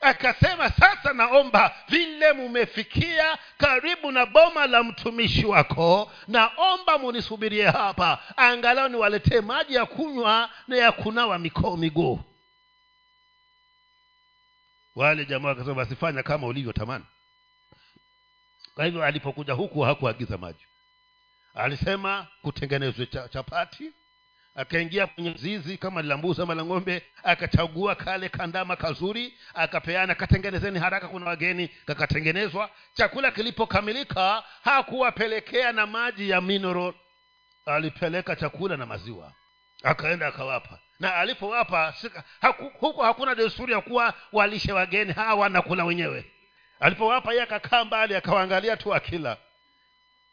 Akasema sasa naomba vile mumefikia karibu na boma la mtumishi wako naomba munisubirie hapa. Angalau niwaletee maji ya kunywa na ya kunawa mikoo miguu. Wale jamaa wakasema basi fanya kama ulivyotamani kwa hivyo alipokuja huku hakuagiza maji. Alisema kutengenezwe chapati akaingia kwenye zizi kama la mbuzi ng'ombe akachagua kale kandama kazuri akapeana katengenezeni haraka kuna wageni. Kakatengenezwa chakula kilipokamilika hakuwapelekea na maji ya mineral. Alipeleka chakula na maziwa akaenda akawapa. Na alipowapa haku, hakuna desturi ya kuwa walishe wageni hawa wanakula wenyewe alipowapa yeye akakaa mbali akawaangalia tu akila.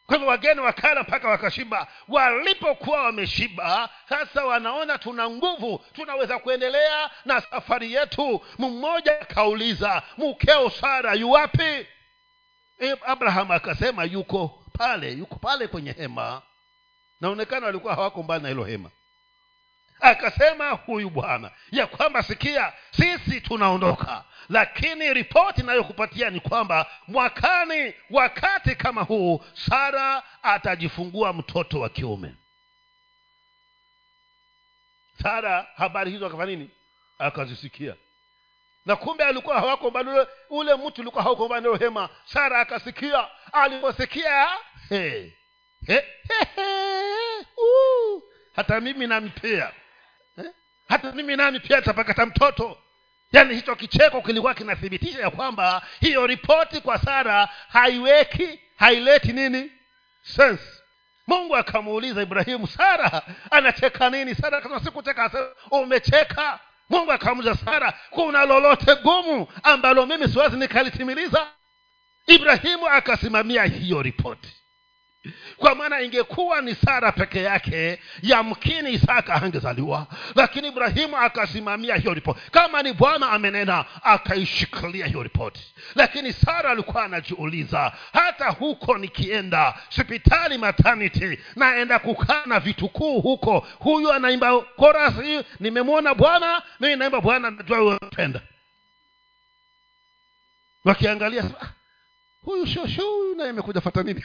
Kwa hivyo wageni wakala mpaka wakashiba. Walipokuwa wameshiba sasa wanaona tuna nguvu tunaweza kuendelea na safari yetu. Mmoja akauliza mkeo sara yuwapi abraham akasema yuko pale yuko pale kwenye hema. Naonekana walikuwa hawako mbali na hilo hema akasema huyu bwana ya kwamba sikia sisi tunaondoka lakini ripoti inayokupatia ni kwamba mwakani wakati kama huu sara atajifungua mtoto wa kiume sara habari hizo akafanya nini akazisikia na kumbe alikuwa hawako mbali ule, mtu ulikuwa hauko mbali hema sara akasikia aliposikia hey. Hey, hey, hey. uh, hata mimi eh? Hata mimi nami pia tapakata mtoto? Yaani hicho kicheko kilikuwa kinathibitisha ya kwamba hiyo ripoti kwa sara haiweki haileti nini? Sense. Mungu akamuuliza ibrahimu sara anacheka nini? Sara kama sikucheka umecheka? Mungu akamuuliza sara kuna lolote gumu ambalo mimi siwezi nikalitimiliza? Ibrahimu akasimamia hiyo ripoti kwa maana ingekuwa ni sara peke yake yamkini isaka angezaliwa lakini ibrahimu akasimamia hiyo ripoti. Kama ni bwana amenena akaishikilia hiyo ripoti. Lakini sara alikuwa anajiuliza hata huko nikienda hospitali maternity naenda kukaa na vitukuu huko. Huyu anaimba korasi nimemwona bwana mimi naimba bwana najua unapenda. Wakiangalia ah, huyu shosho huyu naye amekuja fata nini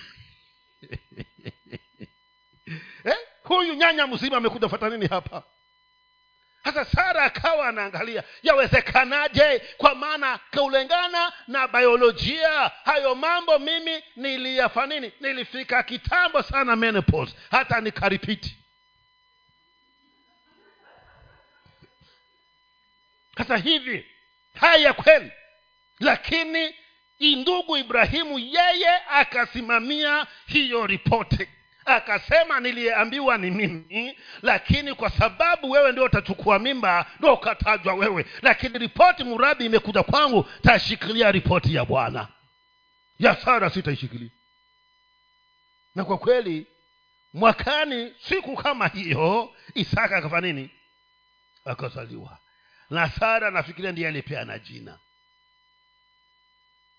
eh? huyu nyanya mzima amekuja fata nini hapa? Sasa sara akawa anaangalia yawezekanaje? Kwa maana kulingana na biolojia hayo mambo mimi niliyafa nini? Nilifika kitambo sana menopause hata nikaripiti. Sasa hivi haya kweli lakini ndugu ibrahimu yeye akasimamia hiyo ripoti. Akasema niliyeambiwa ni mimi lakini kwa sababu wewe ndio utachukua mimba ndo ukatajwa wewe. Lakini ripoti murabi imekuja kwangu tashikilia ripoti ya bwana. Ya sara sitaishikilia. Na kwa kweli mwakani siku kama hiyo isaka akafanya nini? Akazaliwa. Na sara nafikiria ndiye alipeana jina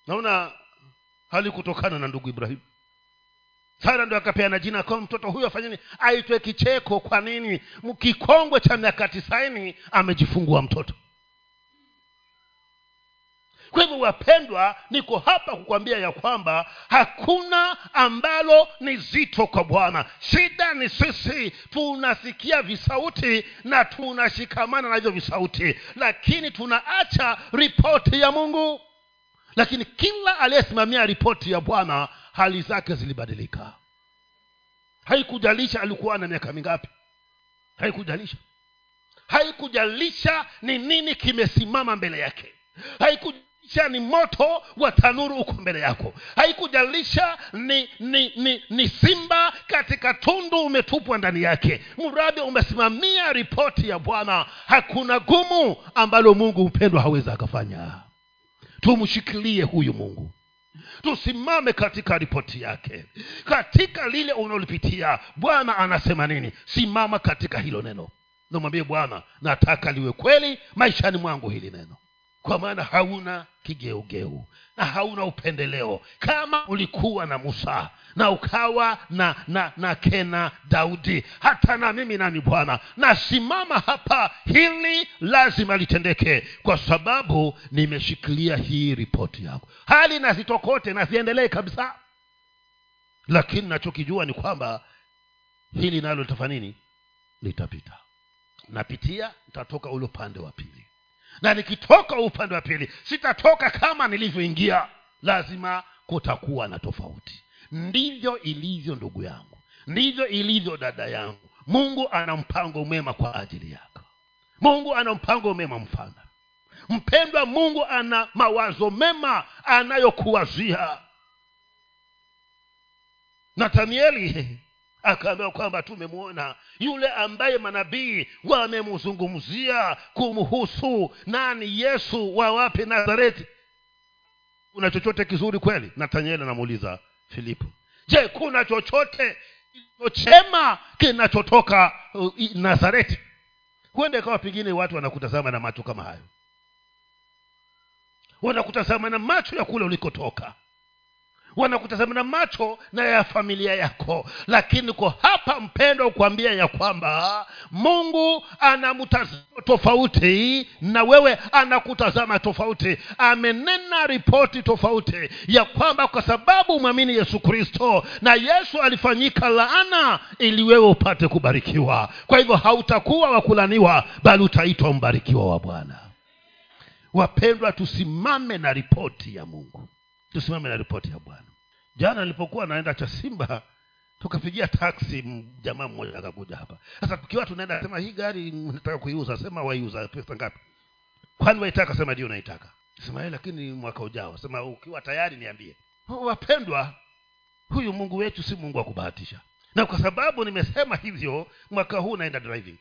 naona halikutokana na ndugu ibrahimu sara ndo akapeana jina kwa mtoto huyo afanyeni aitwe kicheko. Kwa nini? Kikongwe cha miaka tisaini amejifungua mtoto. Kwa hivyo wapendwa niko hapa kukwambia ya kwamba hakuna ambalo ni zito kwa bwana. Shida ni sisi tunasikia visauti na tunashikamana na hivyo visauti lakini tunaacha ripoti ya mungu lakini kila aliyesimamia ripoti ya bwana hali zake zilibadilika. Haikujalisha alikuwa na miaka mingapi. Haikujalisha. Haikujalisha ni nini kimesimama mbele yake. Haikujalisha ni moto wa tanuru uko mbele yako. Haikujalisha ni ni ni ni simba katika tundu umetupwa ndani yake. Mradi umesimamia ripoti ya bwana hakuna gumu ambalo mungu mpendwa hawezi akafanya tumshikilie huyu mungu. Tusimame katika ripoti yake. Katika lile unaolipitia bwana anasema nini? Simama katika hilo neno. Namwambie bwana nataka liwe kweli maishani mwangu hili neno kwa maana hauna kigeugeu na hauna upendeleo. Kama ulikuwa na musa na ukawa na na na kena daudi hata na mimi nani bwana nasimama hapa hili lazima litendeke kwa sababu nimeshikilia hii ripoti yako. Hali nazitokote naziendelee kabisa. Lakini nachokijua ni kwamba hili nalo litafanya nini? Litapita. Napitia nitatoka ule upande wa pili na nikitoka upande wa pili sitatoka kama nilivyoingia. Lazima kutakuwa na tofauti. Ndivyo ilivyo ndugu yangu. Ndivyo ilivyo dada yangu. Mungu ana mpango mwema kwa ajili yako. Mungu ana mpango mwema mfana. Mpendwa mungu ana mawazo mema anayokuwazia. Nathanieli akaambiwa kwamba tumemwona yule ambaye manabii wamemzungumzia kumhusu nani yesu wa wapi nazareti. Kuna chochote kizuri kweli? Nathanieli anamuuliza filipo. Je kuna chochote kilichochema kinachotoka uh, nazareti? Huenda ikawa pengine watu wanakutazama na macho kama hayo. Wanakutazama na macho ya kule ulikotoka wanakutazama na macho na ya familia yako. Lakini kwa hapa mpendo kuambia ya kwamba mungu anamtazama tofauti na wewe anakutazama tofauti. Amenena ripoti tofauti ya kwamba kwa sababu mwamini yesu kristo na yesu alifanyika laana ili wewe upate kubarikiwa. Kwa hivyo hautakuwa wakulaniwa bali utaitwa mbarikiwa wa bwana. Wapendwa tusimame na ripoti ya mungu tusimame na ripoti ya bwana. Jana nilipokuwa naenda cha simba tukapigia taksi jamaa mmoja akakuja hapa. Sasa tukiwa tunaenda sema hii gari nataka kuiuza? Sema waiuza pesa ngapi? Kwani waitaka? Sema ndio naitaka. Sema "Eh, lakini mwaka ujao. Sema ukiwa tayari niambie. Wapendwa huyu mungu wetu si mungu wa kubahatisha. Na kwa sababu nimesema hivyo mwaka huu naenda driving.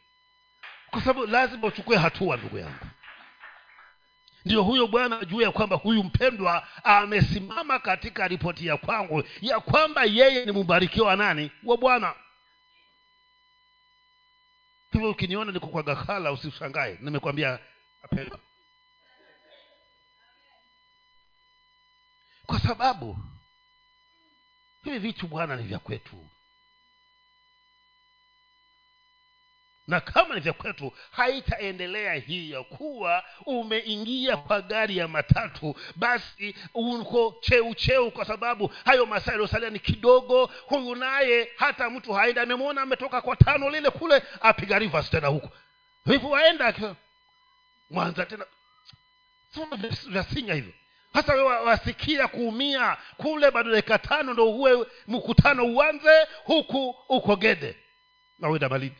Kwa sababu lazima uchukue hatua ndugu yangu ndio huyo bwana ajue ya kwamba huyu mpendwa amesimama katika ripoti ya kwangu ya kwamba yeye ni mbarikiwa wa nani? Wa bwana. Hivyo ukiniona niko kwa gakala usishangae. Nimekwambia apendwa. Kwa sababu hivi vitu bwana ni vya kwetu na kama ni vya kwetu haitaendelea hii ya kuwa umeingia kwa gari ya matatu basi uko cheucheu cheu kwa sababu hayo masaa yaliyosalia ni kidogo. Huyu naye hata mtu haendi amemwona ametoka kwa tano lile kule apiga rivers tena huku hivyo akiwa- mwanza tena. Vyasinya hivyo. Sasa wasikia kuumia kule bado dakika tano ndo uwe mkutano uanze huku uko gede. Na malidi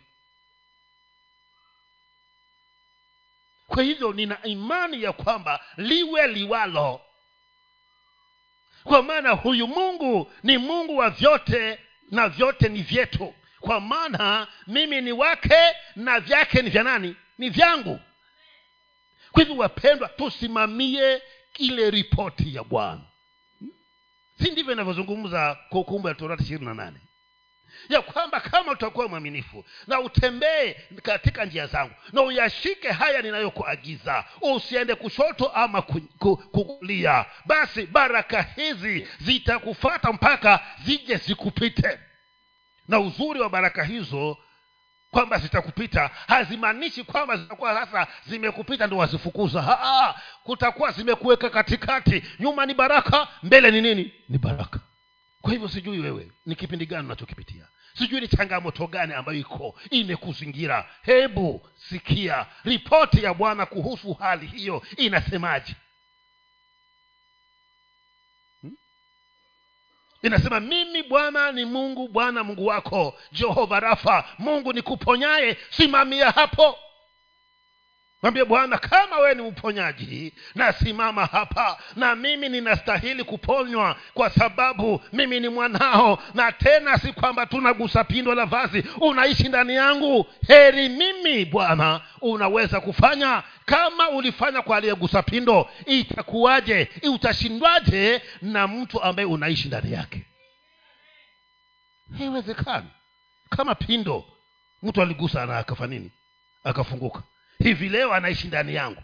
kwa hivyo nina imani ya kwamba liwe liwalo. Kwa maana huyu mungu ni mungu wa vyote na vyote ni vyetu. Kwa maana mimi ni wake na vyake ni vya nani? Ni vyangu. Kwa hivyo wapendwa tusimamie ile ripoti ya bwana. Si ndivyo inavyozungumza kumbukumbu ya torati ishirini na nane ya kwamba kama utakuwa mwaminifu na utembee katika njia zangu na uyashike haya ninayokuagiza usiende kushoto ama ku- ku- basi baraka hizi zitakufata mpaka zije zikupite. Na uzuri wa baraka hizo kwamba zitakupita hazimaanishi kwamba zitakuwa sasa zimekupita ndo wazifukuza. Kutakuwa zimekuweka katikati. Nyuma ni baraka mbele ni nini? Ni baraka. Kwa hivyo sijui wewe ni kipindi gani unachokipitia sijui ni changamoto gani ambayo iko imekuzingira. Hebu sikia ripoti ya bwana kuhusu hali hiyo inasemaje? Hmm? inasema mimi bwana ni mungu bwana mungu wako jehova rafa mungu nikuponyaye simamia hapo mwambie bwana kama wewe ni mponyaji nasimama hapa na mimi ninastahili kuponywa kwa sababu mimi ni mwanao. Na tena si kwamba tunagusa pindo la vazi unaishi ndani yangu. Heri mimi bwana unaweza kufanya kama ulifanya kwa aliyegusa pindo. Itakuwaje? Utashindwaje na mtu ambaye unaishi ndani yake? Haiwezekani. Kama pindo mtu aligusa na akafa nini? Akafunguka hivi leo anaishi ndani yangu.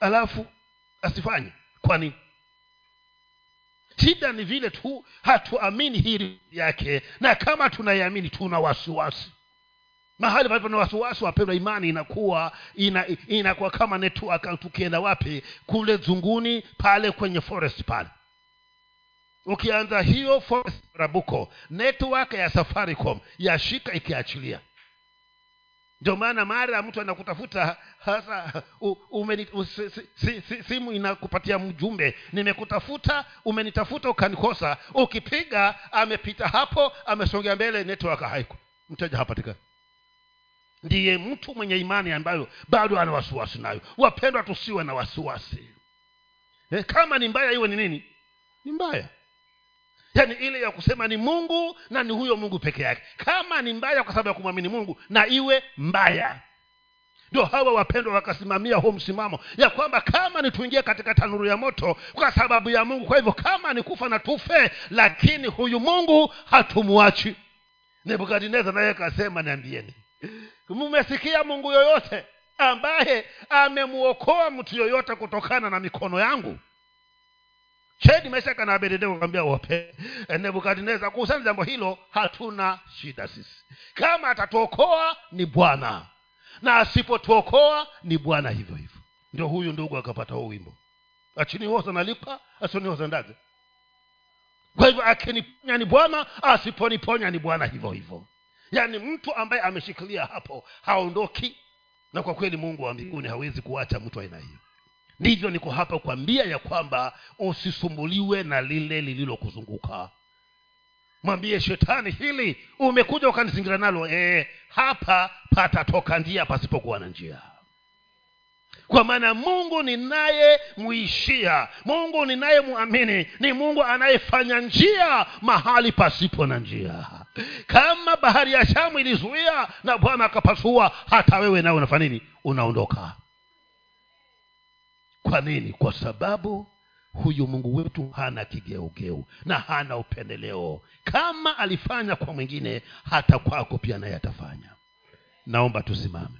Alafu asifanye. Kwa nini? Shida ni vile tu hatuamini hili yake na kama tunaiamini tuna wasiwasi. Mahali palipo na wasiwasi wapendwa imani inakuwa ina, inakuwa kama network tukienda wapi? Kule zunguni pale kwenye forest pale. Ukianza hiyo forest rabuko network ya safaricom yashika ikiachilia ndio maana mara mtu anakutafuta hasa simu inakupatia mjumbe. Nimekutafuta umenitafuta ukanikosa. Ukipiga amepita hapo amesongea mbele network haiko mteja hapatikani. Ndiye mtu mwenye imani ambayo bado ana wasiwasi nayo. Wapendwa tusiwe na wasiwasi. Eh, kama ni mbaya iwe ni nini? Ni mbaya yaani ile ya kusema ni mungu na ni huyo mungu peke yake. Kama ni mbaya kwa sababu ya kumwamini mungu na iwe mbaya. Ndio hawa wapendwa wakasimamia huu msimamo ya kwamba kama ni tuingie katika tanuru ya moto kwa sababu ya mungu kwa hivyo kama ni kufa na tufe lakini huyu mungu hatumwachi nebukadinezar naye akasema niambieni mmesikia mungu yoyote ambaye amemwokoa mtu yoyote kutokana na mikono yangu shedi meshaka na abednego akamwambia wape nebukadneza kuhusiana jambo hilo hatuna shida sisi. Kama atatuokoa ni bwana. Na asipotuokoa ni bwana hivyo hivyo. Ndio huyu ndugu akapata huu wimbo. Achinihoza nalipa asinihoza ndaze kwa hivyo akiniponya ni bwana asiponiponya ni bwana hivyo hivyo. Yaani mtu ambaye ameshikilia hapo haondoki. Na kwa kweli mungu wa mbinguni hawezi kuacha mtu aina hiyo ndivyo niko hapa kuambia ya kwamba usisumbuliwe na lile lililokuzunguka. Mwambie shetani hili umekuja ukanizingira nalo e, hapa patatoka njia pasipokuwa na njia. Kwa maana mungu ninayemwishia mungu ninayemwamini ni mungu anayefanya njia mahali pasipo na njia. Kama bahari ya shamu ilizuia na bwana akapasua hata wewe nawe unafanya nini? Unaondoka kwa nini? Kwa sababu huyu mungu wetu hana kigeugeu na hana upendeleo. Kama alifanya kwa mwingine hata kwako pia naye atafanya. Naomba tusimame